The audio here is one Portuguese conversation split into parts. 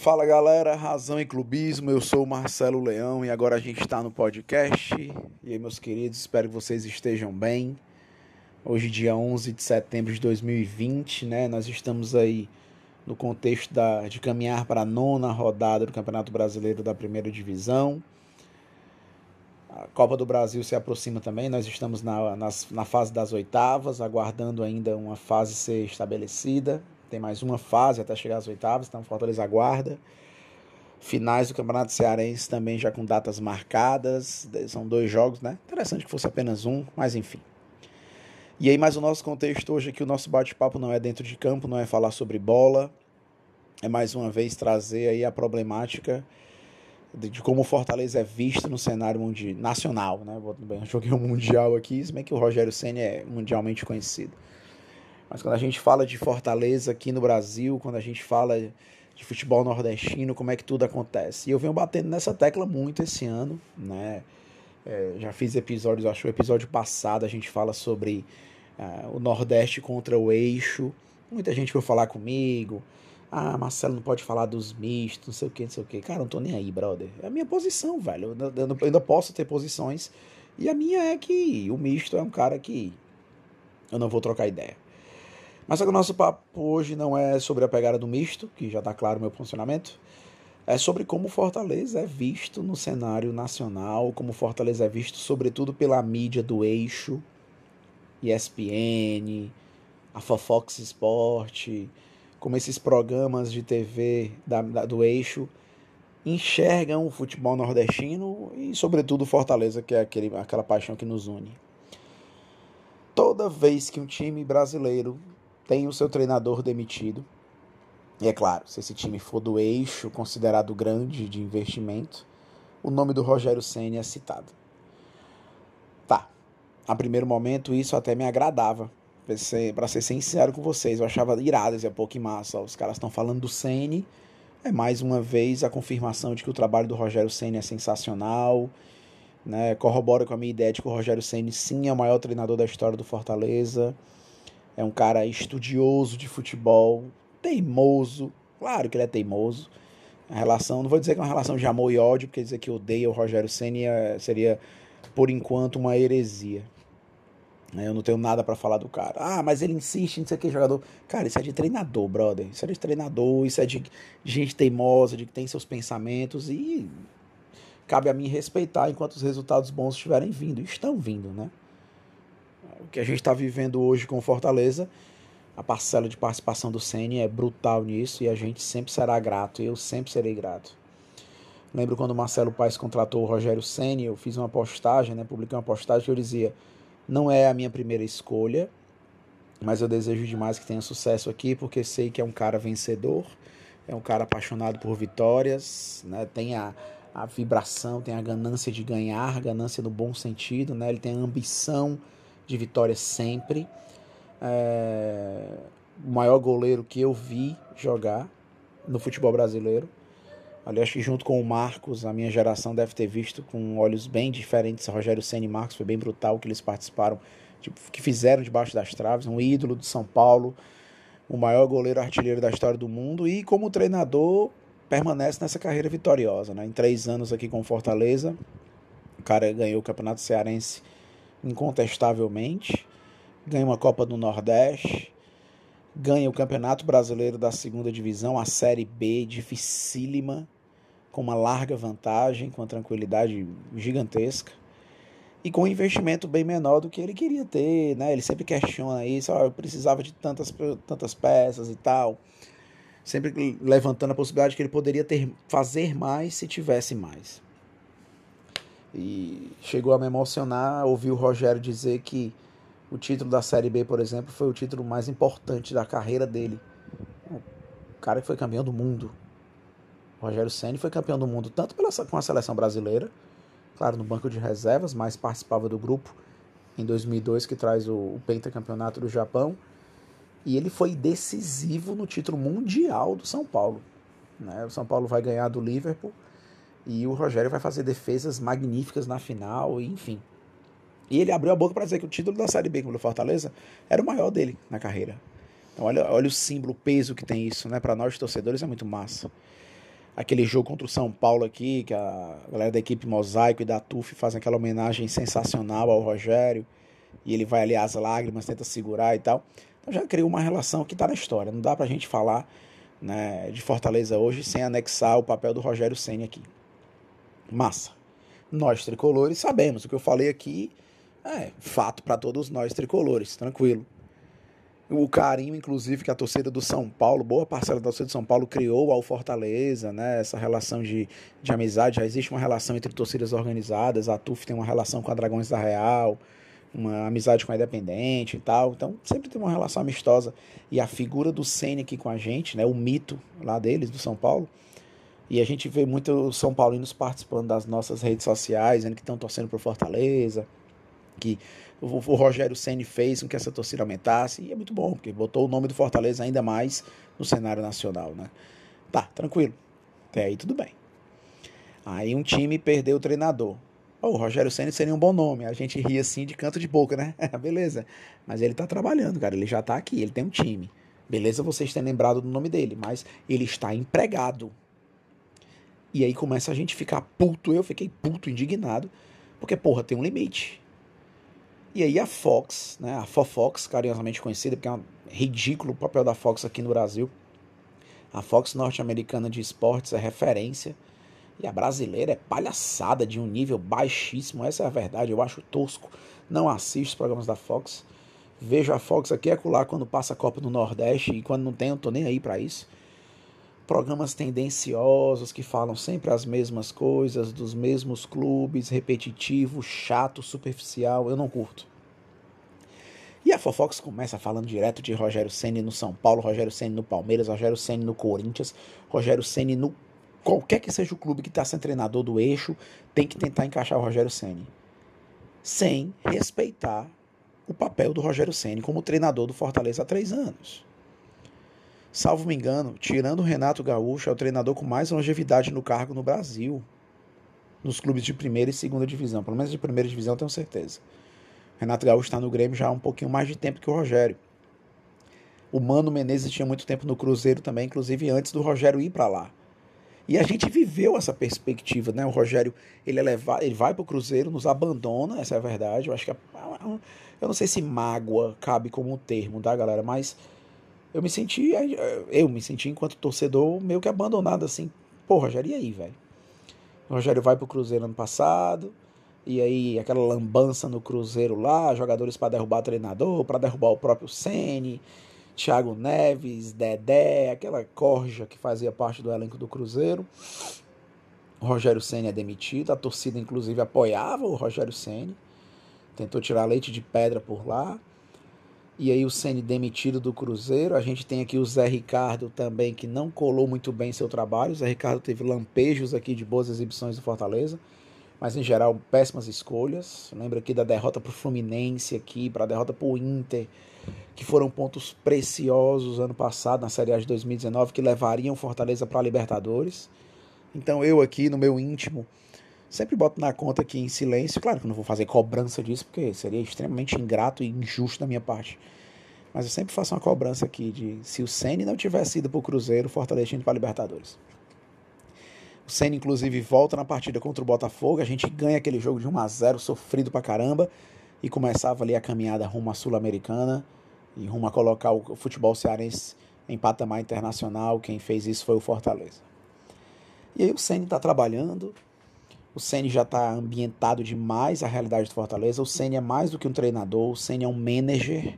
Fala galera, Razão e Clubismo, eu sou o Marcelo Leão e agora a gente está no podcast. E aí, meus queridos, espero que vocês estejam bem. Hoje, dia 11 de setembro de 2020, né? Nós estamos aí no contexto da, de caminhar para a nona rodada do Campeonato Brasileiro da Primeira Divisão. A Copa do Brasil se aproxima também, nós estamos na, nas, na fase das oitavas, aguardando ainda uma fase ser estabelecida tem mais uma fase até chegar às oitavas, então Fortaleza aguarda. Finais do Campeonato Cearense também já com datas marcadas, são dois jogos, né? Interessante que fosse apenas um, mas enfim. E aí, mais o nosso contexto hoje aqui, o nosso bate-papo não é dentro de campo, não é falar sobre bola, é mais uma vez trazer aí a problemática de, como o Fortaleza é visto no cenário mundial, nacional, né? Joguei um mundial aqui, se bem que o Rogério Senna é mundialmente conhecido. Mas quando a gente fala de Fortaleza aqui no Brasil, quando a gente fala de futebol nordestino, como é que tudo acontece? E eu venho batendo nessa tecla muito esse ano, né? É, já fiz episódios, acho que o episódio passado a gente fala sobre uh, o Nordeste contra o eixo. Muita gente foi falar comigo. Ah, Marcelo não pode falar dos mistos, não sei o que, não sei o que. Cara, não tô nem aí, brother. É a minha posição, velho. Eu, eu, eu ainda posso ter posições. E a minha é que o misto é um cara que eu não vou trocar ideia. Mas só que o nosso papo hoje não é sobre a pegada do misto, que já está claro o meu funcionamento. É sobre como Fortaleza é visto no cenário nacional, como Fortaleza é visto sobretudo pela mídia do eixo, ESPN, a Fofox Sport, como esses programas de TV da, da, do eixo enxergam o futebol nordestino e, sobretudo, Fortaleza, que é aquele, aquela paixão que nos une. Toda vez que um time brasileiro tem o seu treinador demitido. E é claro, se esse time for do eixo considerado grande de investimento, o nome do Rogério Senna é citado. Tá, a primeiro momento isso até me agradava. Para ser sincero com vocês, eu achava irado esse pouco massa. Os caras estão falando do Senna. É mais uma vez a confirmação de que o trabalho do Rogério Senna é sensacional. Né? Corrobora com a minha ideia de que o Rogério Senna sim é o maior treinador da história do Fortaleza. É um cara estudioso de futebol, teimoso. Claro que ele é teimoso. A relação, não vou dizer que é uma relação de amor e ódio, porque dizer que odeia o Rogério Senna seria, por enquanto, uma heresia. Eu não tenho nada para falar do cara. Ah, mas ele insiste em ser que jogador. Cara, isso é de treinador, brother. Isso é de treinador, isso é de gente teimosa, de que tem seus pensamentos e cabe a mim respeitar enquanto os resultados bons estiverem vindo. Estão vindo, né? O que a gente está vivendo hoje com Fortaleza, a parcela de participação do Ceni é brutal nisso e a gente sempre será grato, eu sempre serei grato. Lembro quando o Marcelo Paes contratou o Rogério Ceni, eu fiz uma postagem, né, publiquei uma postagem que eu dizia: "Não é a minha primeira escolha, mas eu desejo demais que tenha sucesso aqui, porque sei que é um cara vencedor, é um cara apaixonado por vitórias, né, tem a a vibração, tem a ganância de ganhar, ganância no bom sentido, né? Ele tem a ambição de vitória sempre. É, o maior goleiro que eu vi jogar no futebol brasileiro. Aliás, que junto com o Marcos, a minha geração deve ter visto com olhos bem diferentes. Rogério Senna e Marcos foi bem brutal que eles participaram, tipo, que fizeram debaixo das traves. Um ídolo de São Paulo, o maior goleiro artilheiro da história do mundo e como treinador permanece nessa carreira vitoriosa. Né? Em três anos aqui com Fortaleza, o cara ganhou o Campeonato Cearense incontestavelmente, ganha uma Copa do Nordeste, ganha o Campeonato Brasileiro da Segunda Divisão, a Série B, dificílima, com uma larga vantagem, com uma tranquilidade gigantesca e com um investimento bem menor do que ele queria ter, né? Ele sempre questiona isso, oh, eu precisava de tantas, tantas peças e tal. Sempre levantando a possibilidade de que ele poderia ter fazer mais se tivesse mais. E chegou a me emocionar ouvir o Rogério dizer que o título da Série B, por exemplo, foi o título mais importante da carreira dele. O cara que foi campeão do mundo. O Rogério Senna foi campeão do mundo tanto pela, com a seleção brasileira, claro, no banco de reservas, mas participava do grupo em 2002 que traz o, o pentacampeonato do Japão. E ele foi decisivo no título mundial do São Paulo. Né? O São Paulo vai ganhar do Liverpool e o Rogério vai fazer defesas magníficas na final, enfim. E ele abriu a boca para dizer que o título da Série B com o Fortaleza era o maior dele na carreira. Então olha, olha o símbolo, o peso que tem isso, né? Para nós torcedores é muito massa. aquele jogo contra o São Paulo aqui, que a galera da equipe Mosaico e da TUF fazem aquela homenagem sensacional ao Rogério, e ele vai ali às lágrimas, tenta segurar e tal. Então já criou uma relação que está na história. Não dá pra gente falar né, de Fortaleza hoje sem anexar o papel do Rogério Senna aqui. Massa. Nós tricolores sabemos, o que eu falei aqui é fato para todos nós tricolores, tranquilo. O carinho, inclusive, que a torcida do São Paulo, boa parcela da torcida do São Paulo, criou ao Fortaleza, né? Essa relação de, de amizade. Já existe uma relação entre torcidas organizadas. A TUF tem uma relação com a Dragões da Real, uma amizade com a Independente e tal. Então, sempre tem uma relação amistosa. E a figura do Senna aqui com a gente, né? O mito lá deles, do São Paulo. E a gente vê muitos São Paulinos participando das nossas redes sociais, dizendo que estão torcendo para Fortaleza que o, o Rogério Ceni fez com que essa torcida aumentasse e é muito bom, porque botou o nome do Fortaleza ainda mais no cenário nacional, né? Tá, tranquilo. Até aí tudo bem. Aí um time perdeu o treinador. Oh, o Rogério Ceni seria um bom nome. A gente ria assim de canto de boca, né? Beleza. Mas ele tá trabalhando, cara. Ele já tá aqui, ele tem um time. Beleza vocês terem lembrado do nome dele, mas ele está empregado. E aí começa a gente ficar puto. Eu fiquei puto, indignado. Porque, porra, tem um limite. E aí a Fox, né, a Fofox, carinhosamente conhecida, porque é um ridículo o papel da Fox aqui no Brasil. A Fox norte-americana de esportes é referência. E a brasileira é palhaçada de um nível baixíssimo. Essa é a verdade, eu acho tosco. Não assisto os programas da Fox. Vejo a Fox aqui e acolá quando passa a Copa do Nordeste. E quando não tem, eu tô nem aí para isso. Programas tendenciosos que falam sempre as mesmas coisas, dos mesmos clubes, repetitivo, chato, superficial, eu não curto. E a Fofox começa falando direto de Rogério Ceni no São Paulo, Rogério Ceni no Palmeiras, Rogério Ceni no Corinthians, Rogério Ceni no qualquer que seja o clube que está sendo treinador do eixo, tem que tentar encaixar o Rogério Ceni, sem respeitar o papel do Rogério Ceni como treinador do Fortaleza há três anos. Salvo me engano, tirando o Renato Gaúcho, é o treinador com mais longevidade no cargo no Brasil. Nos clubes de primeira e segunda divisão. Pelo menos de primeira divisão, tenho certeza. Renato Gaúcho está no Grêmio já há um pouquinho mais de tempo que o Rogério. O Mano Menezes tinha muito tempo no Cruzeiro também, inclusive antes do Rogério ir para lá. E a gente viveu essa perspectiva, né? O Rogério, ele, é ele vai para o Cruzeiro, nos abandona, essa é a verdade. Eu acho que, é, eu não sei se mágoa cabe como termo, tá, galera? Mas eu me senti, eu me senti enquanto torcedor meio que abandonado assim. Pô, Rogério, e aí, velho? O Rogério vai pro Cruzeiro ano passado, e aí aquela lambança no Cruzeiro lá, jogadores para derrubar treinador, para derrubar o próprio Ceni, Thiago Neves, Dedé, aquela corja que fazia parte do elenco do Cruzeiro. O Rogério Ceni é demitido, a torcida inclusive apoiava o Rogério Ceni, tentou tirar leite de pedra por lá e aí o Ceni demitido do Cruzeiro. A gente tem aqui o Zé Ricardo também, que não colou muito bem seu trabalho. O Zé Ricardo teve lampejos aqui de boas exibições do Fortaleza, mas em geral péssimas escolhas. Lembra aqui da derrota para o Fluminense aqui, para a derrota para o Inter, que foram pontos preciosos ano passado na Série A de 2019 que levariam Fortaleza para a Libertadores. Então eu aqui no meu íntimo Sempre boto na conta aqui em silêncio. Claro que eu não vou fazer cobrança disso, porque seria extremamente ingrato e injusto da minha parte. Mas eu sempre faço uma cobrança aqui de se o Ceni não tivesse ido para o Cruzeiro, Fortaleza indo para a Libertadores. O Ceni, inclusive, volta na partida contra o Botafogo. A gente ganha aquele jogo de 1 a 0 sofrido pra caramba. E começava ali a caminhada rumo à Sul-Americana e rumo a colocar o futebol cearense em patamar internacional. Quem fez isso foi o Fortaleza. E aí o Ceni está trabalhando, o Ceni já está ambientado demais à realidade do Fortaleza. O Ceni é mais do que um treinador, o Ceni é um manager,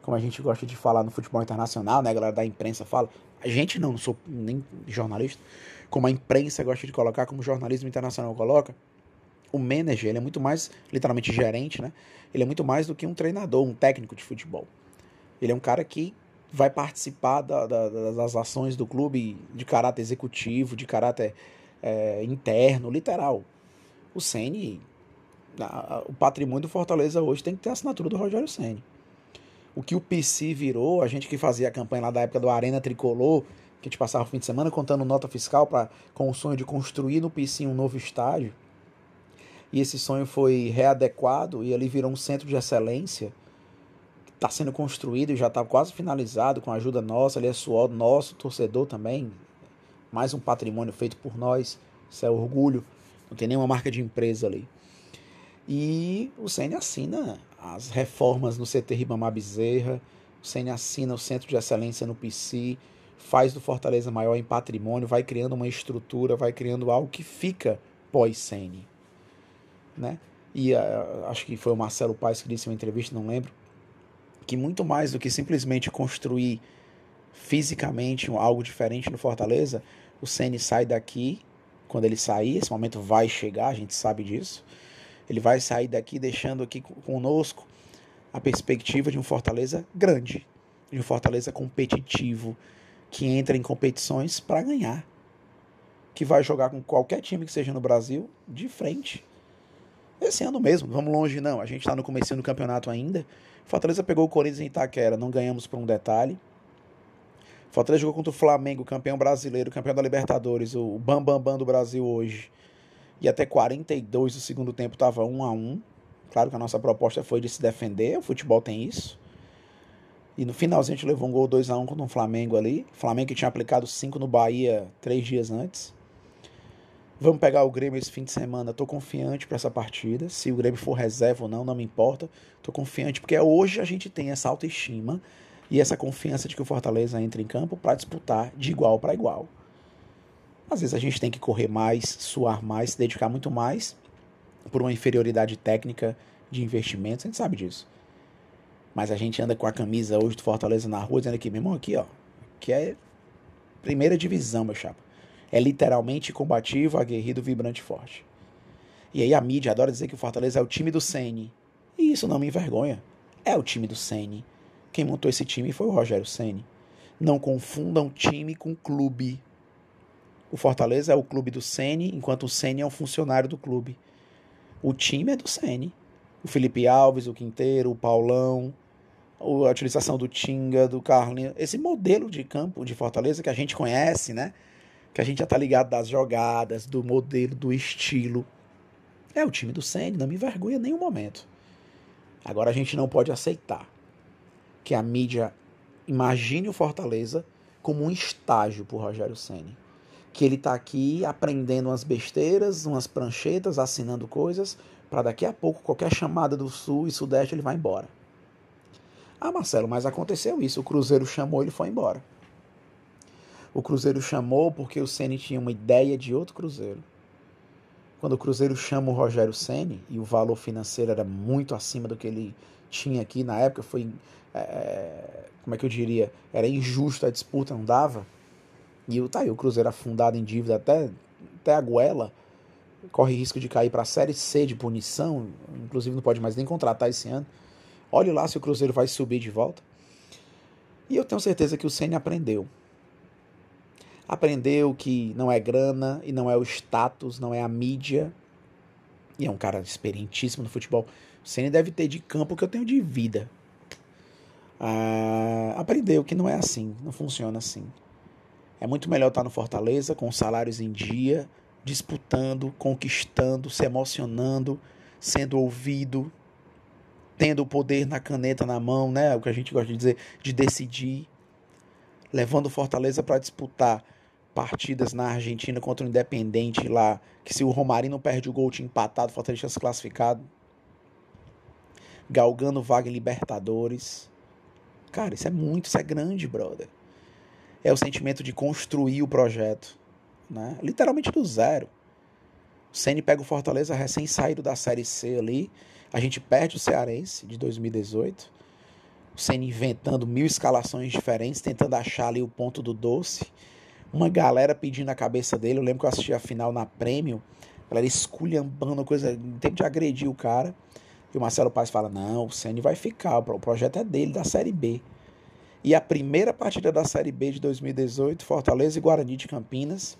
como a gente gosta de falar no futebol internacional, né? A galera da imprensa fala. A gente não, não sou nem jornalista, como a imprensa gosta de colocar, como o jornalismo internacional coloca. O manager, ele é muito mais, literalmente gerente, né? Ele é muito mais do que um treinador, um técnico de futebol. Ele é um cara que vai participar da, da, das ações do clube de caráter executivo, de caráter é, interno, literal. O Ceni, o patrimônio do Fortaleza hoje tem que ter a assinatura do Rogério Ceni. O que o PC virou, a gente que fazia a campanha lá da época do Arena Tricolor, que a gente passava o fim de semana contando nota fiscal pra, com o sonho de construir no PC um novo estádio. E esse sonho foi readequado e ali virou um centro de excelência. Está sendo construído e já está quase finalizado com a ajuda nossa, ali é suor nosso, torcedor também, mais um patrimônio feito por nós, isso é orgulho, não tem nenhuma marca de empresa ali. E o Ceni assina as reformas no CT Ribamar Bezerra, o Ceni assina o Centro de Excelência no PC, faz do Fortaleza maior em patrimônio, vai criando uma estrutura, vai criando algo que fica pós-Ceni. Né? E uh, acho que foi o Marcelo Paes que disse em uma entrevista, não lembro, que muito mais do que simplesmente construir fisicamente algo diferente no Fortaleza, o Ceni sai daqui, quando ele sair, esse momento vai chegar, a gente sabe disso. Ele vai sair daqui deixando aqui conosco a perspectiva de um Fortaleza grande, de um Fortaleza competitivo, que entra em competições para ganhar, que vai jogar com qualquer time que seja no Brasil de frente. Esse ano mesmo, vamos longe não, a gente está no começo do campeonato ainda. Fortaleza pegou o Corinthians em Itaquera, não ganhamos por um detalhe. Fortaleza jogou contra o Flamengo, campeão brasileiro, campeão da Libertadores, o bam bam bam do Brasil hoje. E até 42 do segundo tempo estava 1 a 1. Claro que a nossa proposta foi de se defender, o futebol tem isso. E no finalzinho a gente levou um gol 2 a 1 contra o Flamengo ali. Flamengo que tinha aplicado 5 no Bahia três dias antes. Vamos pegar o Grêmio esse fim de semana. Estou confiante para essa partida. Se o Grêmio for reserva ou não, não me importa. Estou confiante porque hoje a gente tem essa autoestima e essa confiança de que o Fortaleza entra em campo para disputar de igual para igual. Às vezes a gente tem que correr mais, suar mais, se dedicar muito mais por uma inferioridade técnica de investimentos, a gente sabe disso. Mas a gente anda com a camisa hoje do Fortaleza na rua, dizendo aqui, meu irmão, aqui, ó, que é primeira divisão, meu chapa. É literalmente combativo, aguerrido, vibrante forte. E aí a mídia adora dizer que o Fortaleza é o time do Sene. E isso não me envergonha. É o time do Sene. Quem montou esse time foi o Rogério Ceni. Não confundam time com clube. O Fortaleza é o clube do Ceni, enquanto o Ceni é um funcionário do clube. O time é do Ceni. O Felipe Alves, o Quinteiro, o Paulão, a utilização do Tinga, do Carlinhos, esse modelo de campo de Fortaleza que a gente conhece, né? Que a gente já tá ligado das jogadas, do modelo, do estilo. É o time do Ceni, não me envergonha em nenhum momento. Agora a gente não pode aceitar que a mídia imagine o Fortaleza como um estágio para Rogério Ceni, que ele está aqui aprendendo umas besteiras, umas pranchetas, assinando coisas, para daqui a pouco qualquer chamada do Sul e Sudeste ele vai embora. Ah, Marcelo, mas aconteceu isso. O Cruzeiro chamou, ele foi embora. O Cruzeiro chamou porque o Ceni tinha uma ideia de outro Cruzeiro. Quando o Cruzeiro chama o Rogério Ceni e o valor financeiro era muito acima do que ele tinha aqui na época, foi é, como é que eu diria, era injusta a disputa, não dava. E tá aí, o Cruzeiro afundado em dívida até, até a goela, corre risco de cair para a Série C de punição, inclusive não pode mais nem contratar esse ano. Olhe lá se o Cruzeiro vai subir de volta. E eu tenho certeza que o Senna aprendeu. Aprendeu que não é grana e não é o status, não é a mídia. E é um cara experientíssimo no futebol. O Senna deve ter de campo que eu tenho de vida ah, aprendeu que não é assim, não funciona assim. É muito melhor estar no Fortaleza com salários em dia, disputando, conquistando, se emocionando, sendo ouvido, tendo o poder na caneta na mão, né? O que a gente gosta de dizer, de decidir, levando o Fortaleza para disputar partidas na Argentina contra o Independente lá, que se o Romarinho perde o gol tinha empatado, o Fortaleza se classificado. Galgando vaga em Libertadores. Cara, isso é muito, isso é grande, brother. É o sentimento de construir o projeto, né? Literalmente do zero. O Ceni pega o Fortaleza recém saído da Série C ali. A gente perde o Cearense de 2018. O Ceni inventando mil escalações diferentes, tentando achar ali o ponto do doce. Uma galera pedindo a cabeça dele. Eu lembro que eu assisti a final na Prêmio. Galera esculhambando, coisa, tempo de agredir o cara. E o Marcelo Paes fala: não, o Ceni vai ficar, o projeto é dele, da Série B. E a primeira partida da Série B de 2018, Fortaleza e Guarani de Campinas.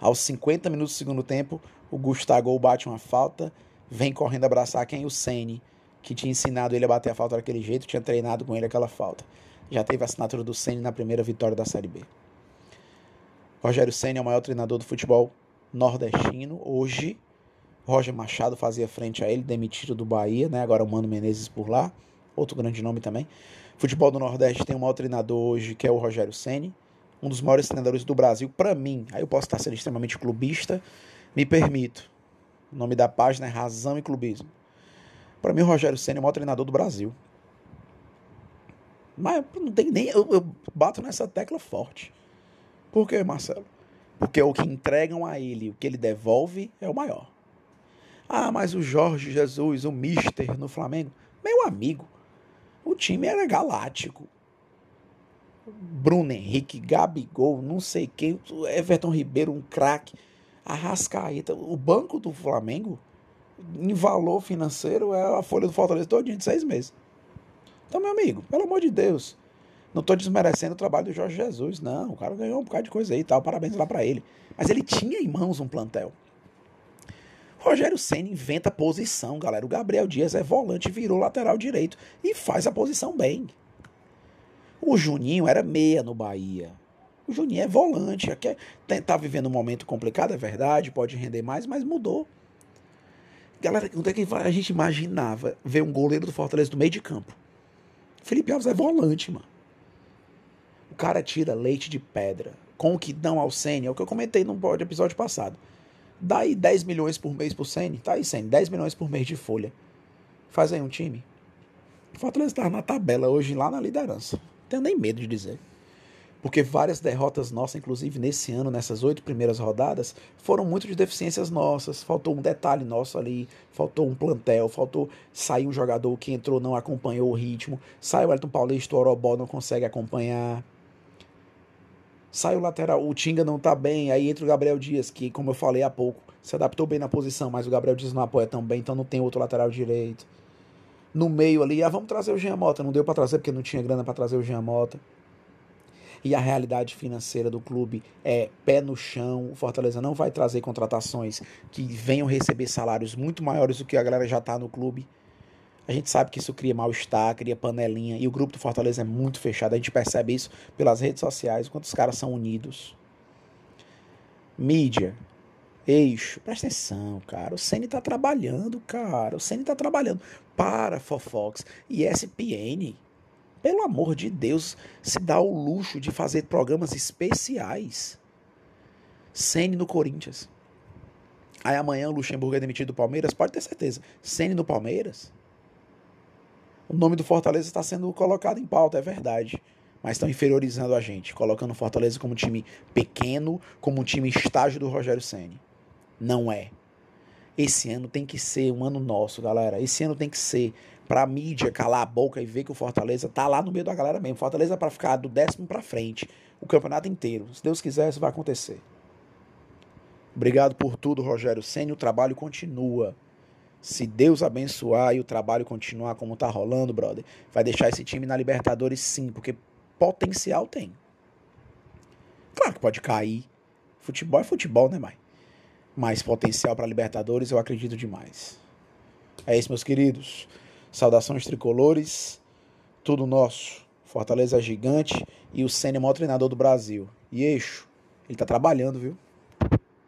Aos 50 minutos do segundo tempo, o Gustavo bate uma falta, vem correndo abraçar quem? O Ceni, que tinha ensinado ele a bater a falta daquele jeito, tinha treinado com ele aquela falta. Já teve a assinatura do Ceni na primeira vitória da Série B. Rogério Ceni é o maior treinador do futebol nordestino hoje Roger Machado fazia frente a ele, demitido do Bahia, né? Agora o Mano Menezes por lá, outro grande nome também. Futebol do Nordeste tem um maior treinador hoje, que é o Rogério Ceni, um dos maiores treinadores do Brasil, para mim, aí eu posso estar sendo extremamente clubista, me permito. O nome da página é Razão e Clubismo. Para mim, o Rogério Senna é o maior treinador do Brasil. Mas não tem nem. Eu, eu bato nessa tecla forte. Por quê, Marcelo? Porque o que entregam a ele, o que ele devolve, é o maior. Ah, mas o Jorge Jesus, o Mister no Flamengo. Meu amigo, o time era galáctico. Bruno Henrique, Gabigol, não sei quem, Everton Ribeiro, um craque, Arrascaeta. O banco do Flamengo, em valor financeiro, é a folha do Fortaleza todinha de seis meses. Então, meu amigo, pelo amor de Deus, não estou desmerecendo o trabalho do Jorge Jesus, não. O cara ganhou um bocado de coisa aí e tal, parabéns lá para ele. Mas ele tinha em mãos um plantel. Rogério Senna inventa posição, galera. O Gabriel Dias é volante, virou lateral direito e faz a posição bem. O Juninho era meia no Bahia. O Juninho é volante, quer, tá vivendo um momento complicado, é verdade, pode render mais, mas mudou. Galera, onde é que a gente imaginava ver um goleiro do Fortaleza do meio de campo? Felipe Alves é volante, mano. O cara tira leite de pedra. Com o que dão ao Senna, é o que eu comentei no episódio passado. Dá aí 10 milhões por mês pro Senna. Tá aí, Senna, 10 milhões por mês de folha. Faz aí um time. O Fortaleza tá na tabela hoje lá na liderança tenho nem medo de dizer. Porque várias derrotas nossas, inclusive nesse ano, nessas oito primeiras rodadas, foram muito de deficiências nossas. Faltou um detalhe nosso ali, faltou um plantel, faltou sair um jogador que entrou, não acompanhou o ritmo. Sai o Elton Paulista, o Orobó não consegue acompanhar. Sai o lateral, o Tinga não tá bem, aí entra o Gabriel Dias, que, como eu falei há pouco, se adaptou bem na posição, mas o Gabriel Dias não apoia tão bem, então não tem outro lateral direito no meio ali, ah, vamos trazer o Jean Mota. Não deu para trazer porque não tinha grana para trazer o Jean Mota. E a realidade financeira do clube é pé no chão. O Fortaleza não vai trazer contratações que venham receber salários muito maiores do que a galera já está no clube. A gente sabe que isso cria mal-estar, cria panelinha. E o grupo do Fortaleza é muito fechado. A gente percebe isso pelas redes sociais, quanto os caras são unidos. Mídia, Eixo, presta atenção, cara. O Ceni tá trabalhando, cara. O Ceni tá trabalhando para Fofox e SPN. Pelo amor de Deus, se dá o luxo de fazer programas especiais. Ceni no Corinthians. Aí amanhã o Luxemburgo é demitido do Palmeiras, pode ter certeza. Ceni no Palmeiras. O nome do Fortaleza está sendo colocado em pauta, é verdade mas estão inferiorizando a gente, colocando o Fortaleza como um time pequeno, como um time estágio do Rogério Ceni. Não é. Esse ano tem que ser um ano nosso, galera. Esse ano tem que ser pra mídia calar a boca e ver que o Fortaleza tá lá no meio da galera mesmo. Fortaleza é para ficar do décimo para frente, o campeonato inteiro. Se Deus quiser, isso vai acontecer. Obrigado por tudo, Rogério Senna. O trabalho continua. Se Deus abençoar e o trabalho continuar como tá rolando, brother, vai deixar esse time na Libertadores sim, porque potencial tem. Claro que pode cair. Futebol é futebol, né, mãe? mais potencial para Libertadores, eu acredito demais. É isso, meus queridos. Saudações tricolores. Tudo nosso. Fortaleza gigante e o Senna é o maior treinador do Brasil. E eixo, ele tá trabalhando, viu?